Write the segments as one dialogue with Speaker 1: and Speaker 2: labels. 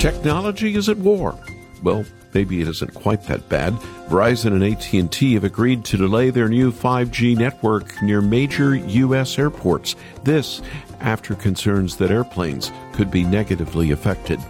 Speaker 1: Technology is at war. Well, maybe it isn't quite that bad. Verizon and AT&T have agreed to delay their new 5G network near major US airports. This after concerns that airplanes could be negatively affected.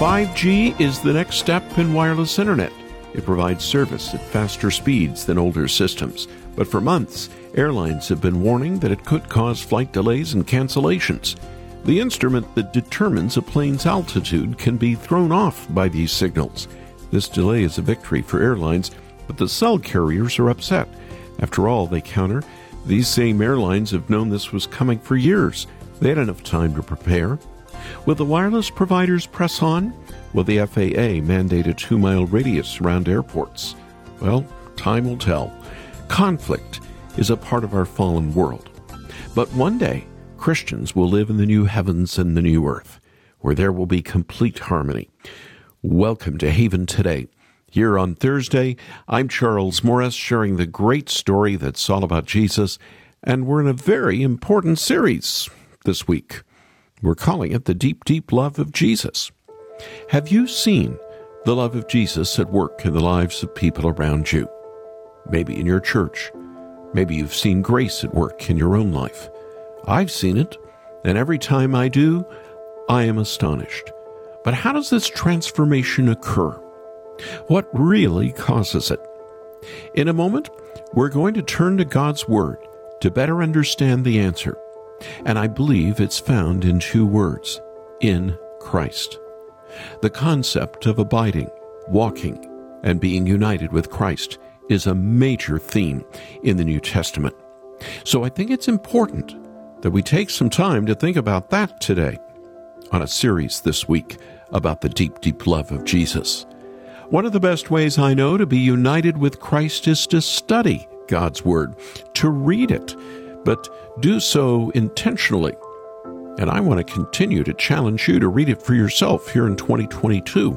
Speaker 1: 5G is the next step in wireless internet. It provides service at faster speeds than older systems. But for months, airlines have been warning that it could cause flight delays and cancellations. The instrument that determines a plane's altitude can be thrown off by these signals. This delay is a victory for airlines, but the cell carriers are upset. After all, they counter, these same airlines have known this was coming for years. They had enough time to prepare. Will the wireless providers press on? Will the FAA mandate a two mile radius around airports? Well, time will tell. Conflict is a part of our fallen world. But one day, Christians will live in the new heavens and the new earth, where there will be complete harmony. Welcome to Haven Today. Here on Thursday, I'm Charles Morris sharing the great story that's all about Jesus, and we're in a very important series this week. We're calling it the deep, deep love of Jesus. Have you seen the love of Jesus at work in the lives of people around you? Maybe in your church. Maybe you've seen grace at work in your own life. I've seen it, and every time I do, I am astonished. But how does this transformation occur? What really causes it? In a moment, we're going to turn to God's Word to better understand the answer. And I believe it's found in two words in Christ. The concept of abiding, walking, and being united with Christ is a major theme in the New Testament. So I think it's important that we take some time to think about that today on a series this week about the deep, deep love of Jesus. One of the best ways I know to be united with Christ is to study God's Word, to read it, but do so intentionally. And I want to continue to challenge you to read it for yourself here in 2022.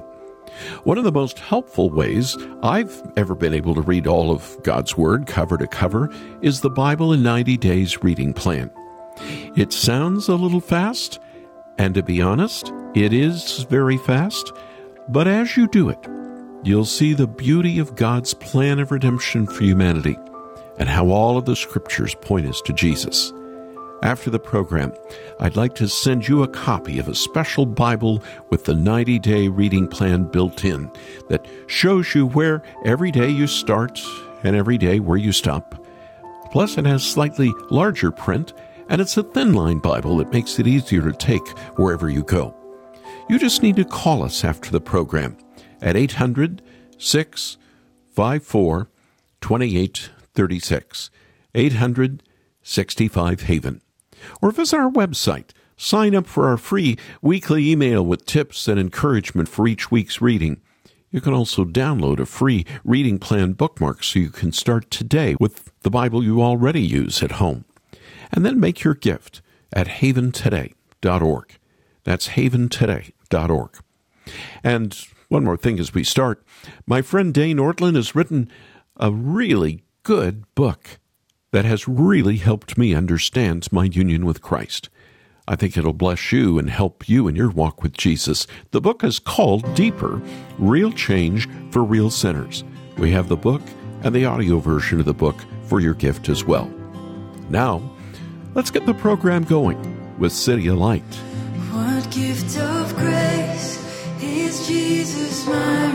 Speaker 1: One of the most helpful ways I've ever been able to read all of God's Word cover to cover is the Bible in 90 Days reading plan. It sounds a little fast, and to be honest, it is very fast, but as you do it, you'll see the beauty of God's plan of redemption for humanity and how all of the scriptures point us to Jesus. After the program, I'd like to send you a copy of a special Bible with the 90 day reading plan built in that shows you where every day you start and every day where you stop. Plus, it has slightly larger print and it's a thin line Bible that makes it easier to take wherever you go. You just need to call us after the program at 800 654 36, 800 65 Haven. Or visit our website. Sign up for our free weekly email with tips and encouragement for each week's reading. You can also download a free reading plan bookmark so you can start today with the Bible you already use at home. And then make your gift at haventoday.org. That's haventoday.org. And one more thing as we start. My friend Dane Ortlund has written a really good book that has really helped me understand my union with Christ. I think it'll bless you and help you in your walk with Jesus. The book is called Deeper Real Change for Real Sinners. We have the book and the audio version of the book for your gift as well. Now, let's get the program going with CityAlight.
Speaker 2: What gift of grace is Jesus my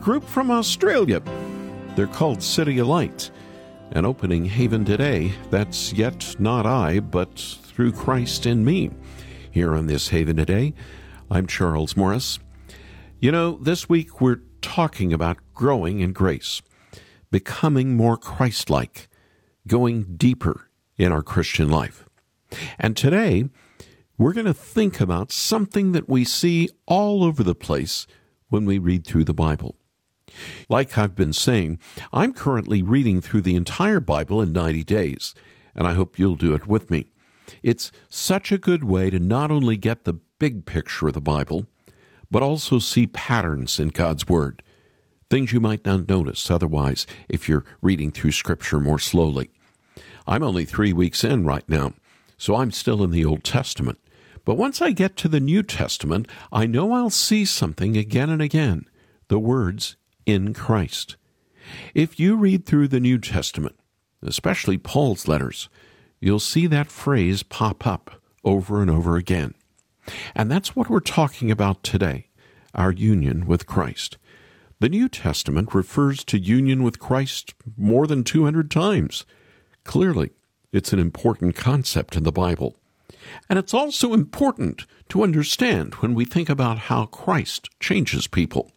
Speaker 1: group from Australia. They're called CityAlight. And opening Haven today, that's yet not I, but through Christ in me. Here on this Haven today, I'm Charles Morris. You know, this week we're talking about growing in grace, becoming more Christ like, going deeper in our Christian life. And today, we're going to think about something that we see all over the place when we read through the Bible. Like I've been saying, I'm currently reading through the entire Bible in 90 days, and I hope you'll do it with me. It's such a good way to not only get the big picture of the Bible, but also see patterns in God's Word, things you might not notice otherwise if you're reading through Scripture more slowly. I'm only three weeks in right now, so I'm still in the Old Testament. But once I get to the New Testament, I know I'll see something again and again the words in Christ. If you read through the New Testament, especially Paul's letters, you'll see that phrase pop up over and over again. And that's what we're talking about today our union with Christ. The New Testament refers to union with Christ more than 200 times. Clearly, it's an important concept in the Bible. And it's also important to understand when we think about how Christ changes people.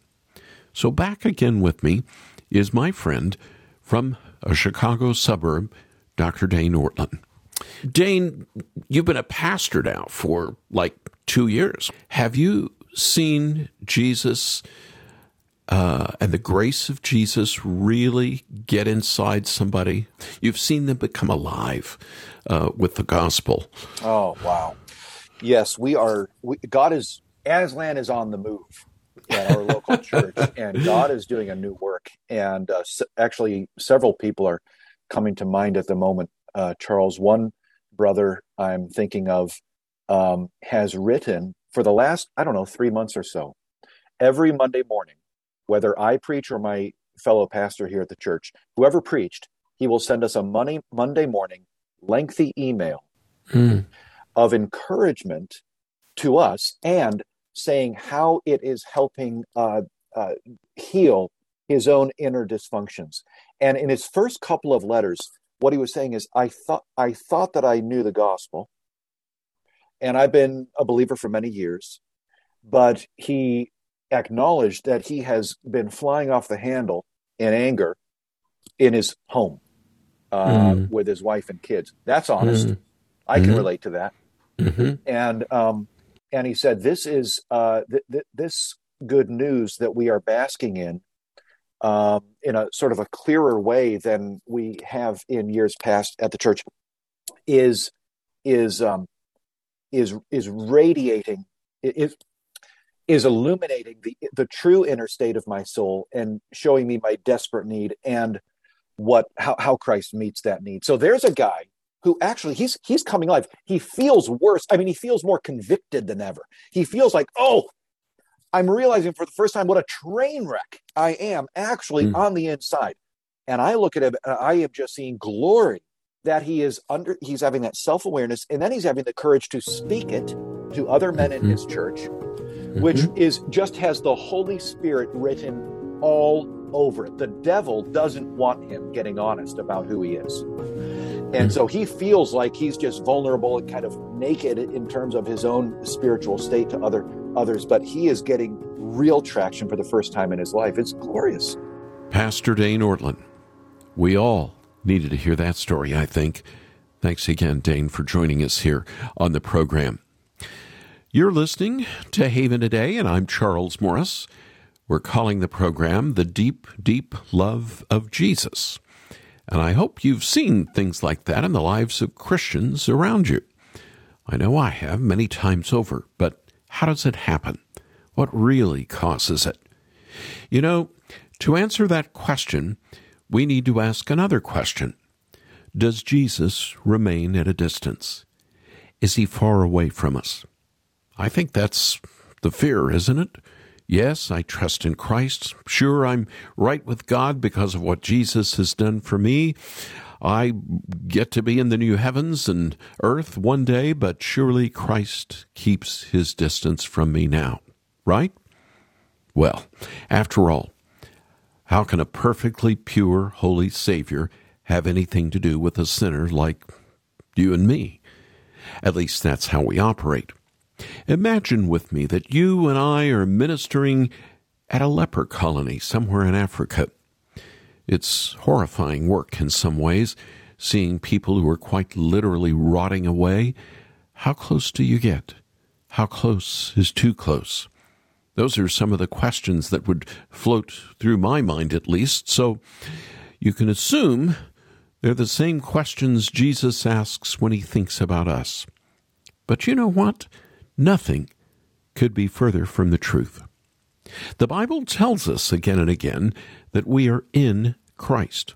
Speaker 1: So, back again with me is my friend from a Chicago suburb, Dr. Dane Ortlund. Dane, you've been a pastor now for like two years. Have you seen Jesus uh, and the grace of Jesus really get inside somebody? You've seen them become alive uh, with the gospel.
Speaker 3: Oh, wow. Yes, we are. We, God is, Aslan is on the move at our local church, and God is doing a new work. And uh, actually, several people are coming to mind at the moment. Uh, Charles, one brother I'm thinking of, um, has written for the last, I don't know, three months or so, every Monday morning, whether I preach or my fellow pastor here at the church, whoever preached, he will send us a money, Monday morning lengthy email mm. of encouragement to us and saying how it is helping uh, uh, heal his own inner dysfunctions. And in his first couple of letters, what he was saying is, I thought I thought that I knew the gospel, and I've been a believer for many years, but he acknowledged that he has been flying off the handle in anger in his home uh, mm. with his wife and kids. That's honest. Mm. I can mm-hmm. relate to that. Mm-hmm. And um, and he said, "This is uh, th- th- this good news that we are basking in." Um, in a sort of a clearer way than we have in years past at the church, is is um, is is radiating is is illuminating the the true inner state of my soul and showing me my desperate need and what how, how Christ meets that need. So there's a guy who actually he's he's coming alive. He feels worse. I mean, he feels more convicted than ever. He feels like, oh, I'm realizing for the first time what a train wreck I am actually mm. on the inside. And I look at him and I am just seeing glory that he is under he's having that self-awareness and then he's having the courage to speak it to other men in mm-hmm. his church, mm-hmm. which is just has the Holy Spirit written all over it. The devil doesn't want him getting honest about who he is. And mm-hmm. so he feels like he's just vulnerable and kind of naked in terms of his own spiritual state to other others, but he is getting real traction for the first time in his life. It's glorious.
Speaker 1: Pastor Dane Ortlund. We all needed to hear that story, I think. Thanks again, Dane, for joining us here on the program. You're listening to Haven Today, and I'm Charles Morris. We're calling the program The Deep, Deep Love of Jesus. And I hope you've seen things like that in the lives of Christians around you. I know I have many times over, but how does it happen? What really causes it? You know, to answer that question, we need to ask another question Does Jesus remain at a distance? Is he far away from us? I think that's the fear, isn't it? Yes, I trust in Christ. Sure, I'm right with God because of what Jesus has done for me. I get to be in the new heavens and earth one day, but surely Christ keeps his distance from me now, right? Well, after all, How can a perfectly pure, holy Savior have anything to do with a sinner like you and me? At least that's how we operate. Imagine with me that you and I are ministering at a leper colony somewhere in Africa. It's horrifying work in some ways, seeing people who are quite literally rotting away. How close do you get? How close is too close? Those are some of the questions that would float through my mind, at least. So you can assume they're the same questions Jesus asks when he thinks about us. But you know what? Nothing could be further from the truth. The Bible tells us again and again that we are in Christ.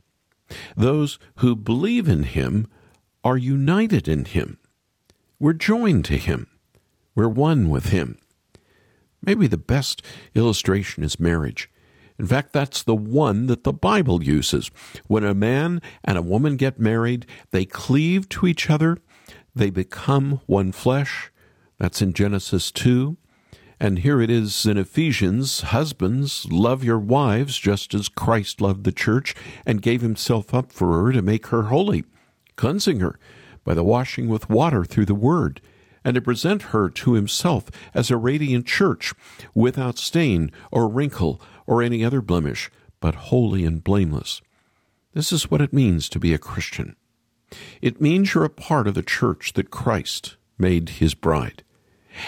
Speaker 1: Those who believe in Him are united in Him. We're joined to Him. We're one with Him. Maybe the best illustration is marriage. In fact, that's the one that the Bible uses. When a man and a woman get married, they cleave to each other, they become one flesh. That's in Genesis 2. And here it is in Ephesians Husbands, love your wives just as Christ loved the church and gave himself up for her to make her holy, cleansing her by the washing with water through the word, and to present her to himself as a radiant church, without stain or wrinkle or any other blemish, but holy and blameless. This is what it means to be a Christian. It means you're a part of the church that Christ made his bride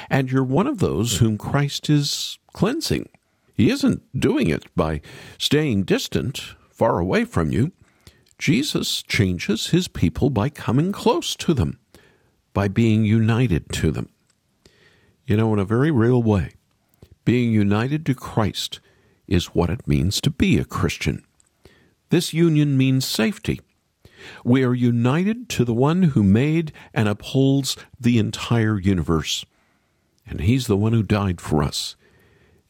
Speaker 1: and you're one of those whom Christ is cleansing. He isn't doing it by staying distant, far away from you. Jesus changes his people by coming close to them, by being united to them. You know, in a very real way, being united to Christ is what it means to be a Christian. This union means safety. We are united to the one who made and upholds the entire universe and He's the one who died for us.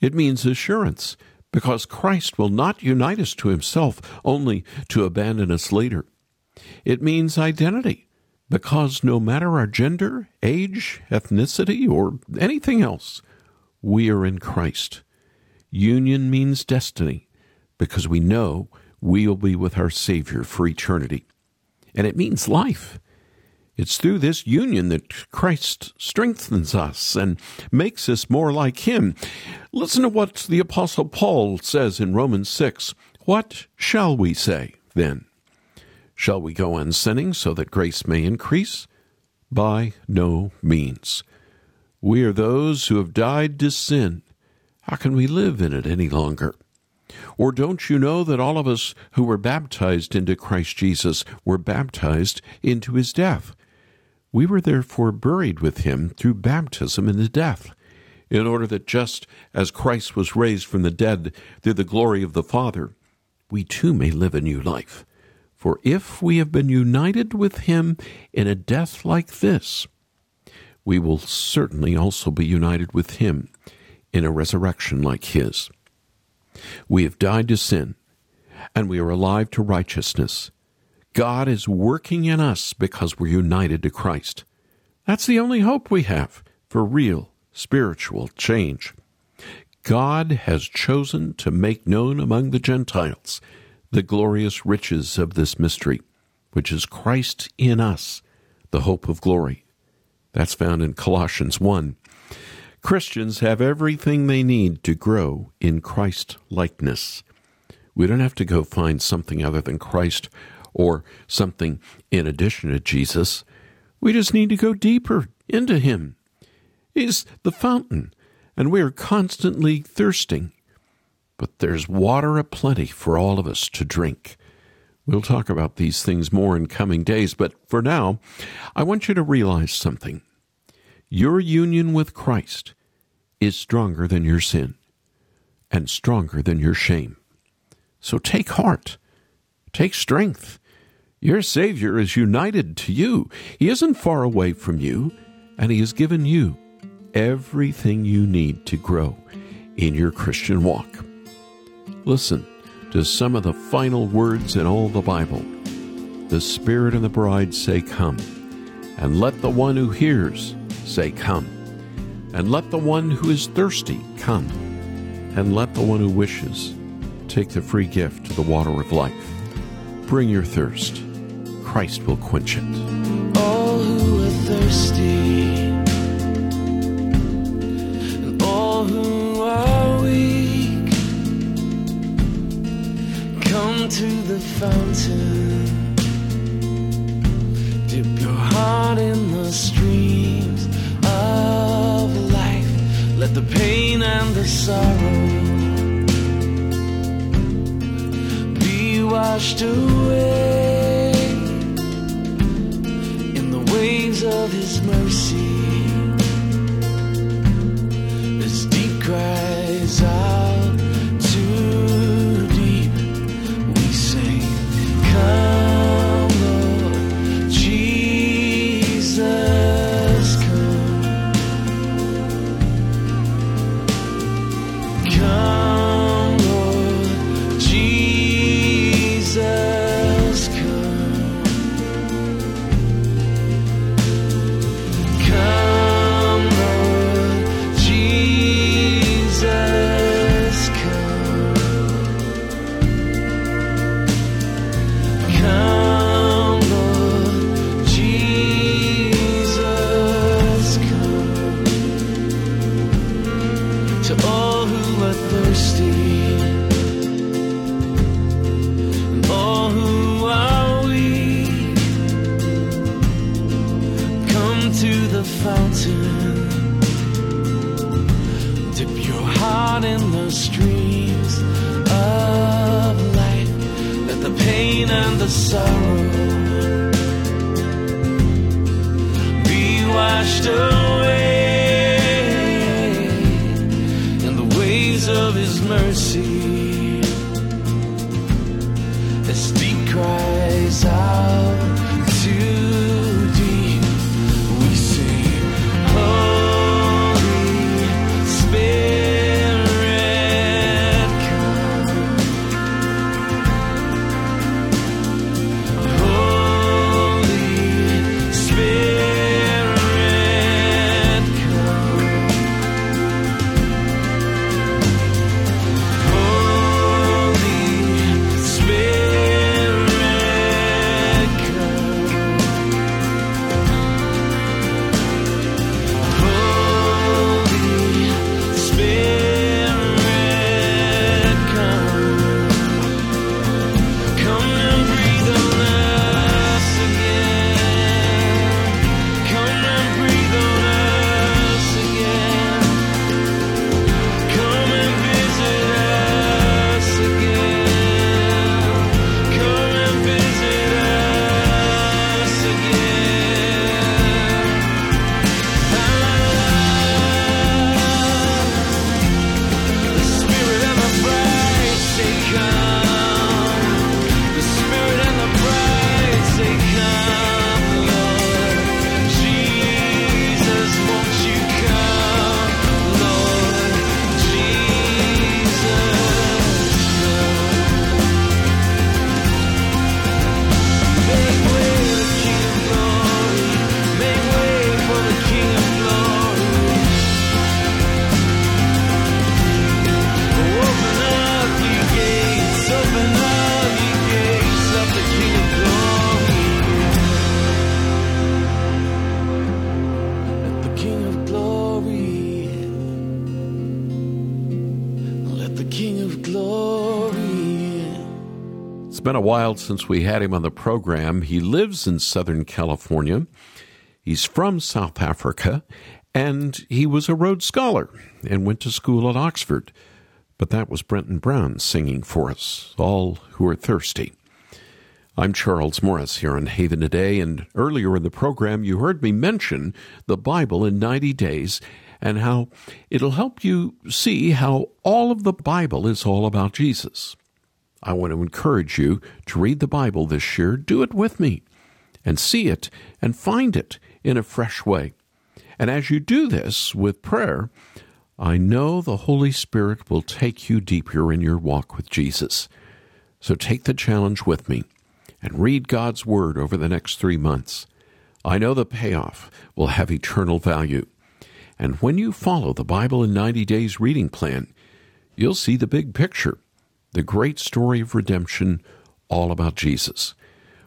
Speaker 1: It means assurance, because Christ will not unite us to Himself only to abandon us later. It means identity, because no matter our gender, age, ethnicity, or anything else, we are in Christ. Union means destiny, because we know we will be with our Savior for eternity. And it means life it's through this union that Christ strengthens us and makes us more like Him. Listen to what the Apostle Paul says in Romans 6. What shall we say then? Shall we go on sinning so that grace may increase? By no means. We are those who have died to sin. How can we live in it any longer? Or don't you know that all of us who were baptized into Christ Jesus were baptized into his death? We were therefore buried with him through baptism into death, in order that just as Christ was raised from the dead through the glory of the Father, we too may live a new life. For if we have been united with him in a death like this, we will certainly also be united with him in a resurrection like his. We have died to sin, and we are alive to righteousness. God is working in us because we're united to Christ. That's the only hope we have for real spiritual change. God has chosen to make known among the Gentiles the glorious riches of this mystery, which is Christ in us, the hope of glory. That's found in Colossians 1. Christians have everything they need to grow in Christ likeness. We don't have to go find something other than Christ or something in addition to Jesus. We just need to go deeper into Him. He's the fountain, and we are constantly thirsting. But there's water aplenty for all of us to drink. We'll talk about these things more in coming days, but for now, I want you to realize something. Your union with Christ is stronger than your sin and stronger than your shame. So take heart, take strength, your Savior is united to you. He isn't far away from you, and He has given you everything you need to grow in your Christian walk. Listen to some of the final words in all the Bible. The Spirit and the bride say, Come. And let the one who hears say, Come. And let the one who is thirsty come. And let the one who wishes take the free gift to the water of life. Bring your thirst. Christ will quench it.
Speaker 4: all who are thirsty and all who are weak come to the fountain. Dip your heart in the streams of life. Let the pain and the sorrow be washed away of his mercy mercy.
Speaker 1: Been a while since we had him on the program. He lives in Southern California. He's from South Africa, and he was a Rhodes Scholar and went to school at Oxford. But that was Brenton Brown singing for us, all who are thirsty. I'm Charles Morris here on Haven Today, and earlier in the program, you heard me mention the Bible in 90 days and how it'll help you see how all of the Bible is all about Jesus. I want to encourage you to read the Bible this year. Do it with me and see it and find it in a fresh way. And as you do this with prayer, I know the Holy Spirit will take you deeper in your walk with Jesus. So take the challenge with me and read God's Word over the next three months. I know the payoff will have eternal value. And when you follow the Bible in 90 Days reading plan, you'll see the big picture the great story of redemption, all about Jesus.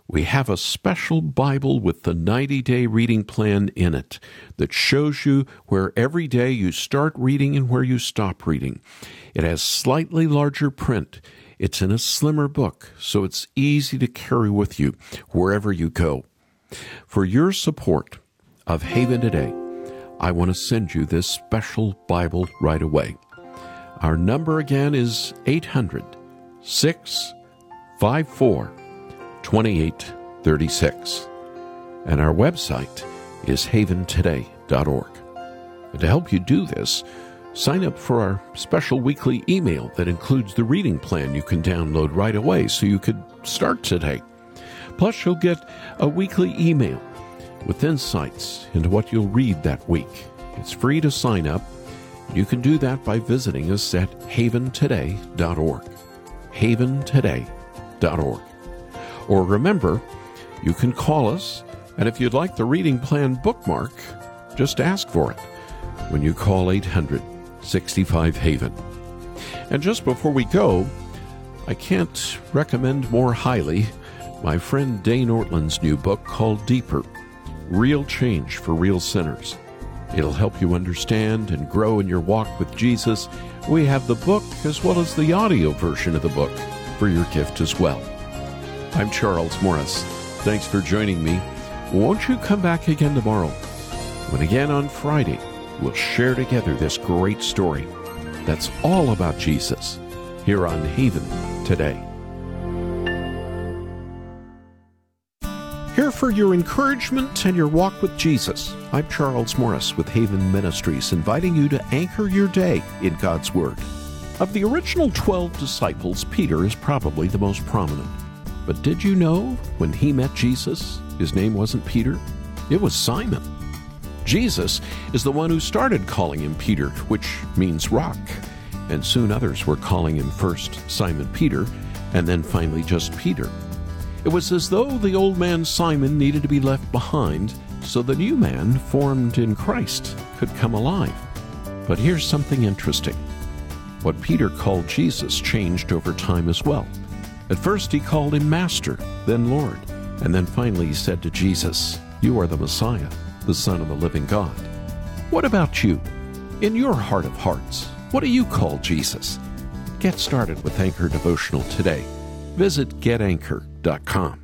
Speaker 1: We have a special Bible with the 90 day reading plan in it that shows you where every day you start reading and where you stop reading. It has slightly larger print. It's in a slimmer book, so it's easy to carry with you wherever you go. For your support of Haven Today, I want to send you this special Bible right away. Our number again is 800 654 2836. And our website is haventoday.org. And to help you do this, sign up for our special weekly email that includes the reading plan you can download right away so you could start today. Plus, you'll get a weekly email with insights into what you'll read that week. It's free to sign up. You can do that by visiting us at haventoday.org. haventoday.org. Or remember, you can call us, and if you'd like the reading plan bookmark, just ask for it when you call 800 65 Haven. And just before we go, I can't recommend more highly my friend Dane Ortlund's new book called Deeper Real Change for Real Sinners. It'll help you understand and grow in your walk with Jesus. We have the book as well as the audio version of the book for your gift as well. I'm Charles Morris. Thanks for joining me. Won't you come back again tomorrow? When again on Friday, we'll share together this great story that's all about Jesus here on Haven today. Here for your encouragement and your walk with Jesus. I'm Charles Morris with Haven Ministries, inviting you to anchor your day in God's Word. Of the original 12 disciples, Peter is probably the most prominent. But did you know when he met Jesus, his name wasn't Peter? It was Simon. Jesus is the one who started calling him Peter, which means rock. And soon others were calling him first Simon Peter, and then finally just Peter. It was as though the old man Simon needed to be left behind so the new man, formed in Christ, could come alive. But here's something interesting. What Peter called Jesus changed over time as well. At first, he called him Master, then Lord, and then finally he said to Jesus, You are the Messiah, the Son of the living God. What about you? In your heart of hearts, what do you call Jesus? Get started with Anchor Devotional today. Visit getanchor.com gmail.com.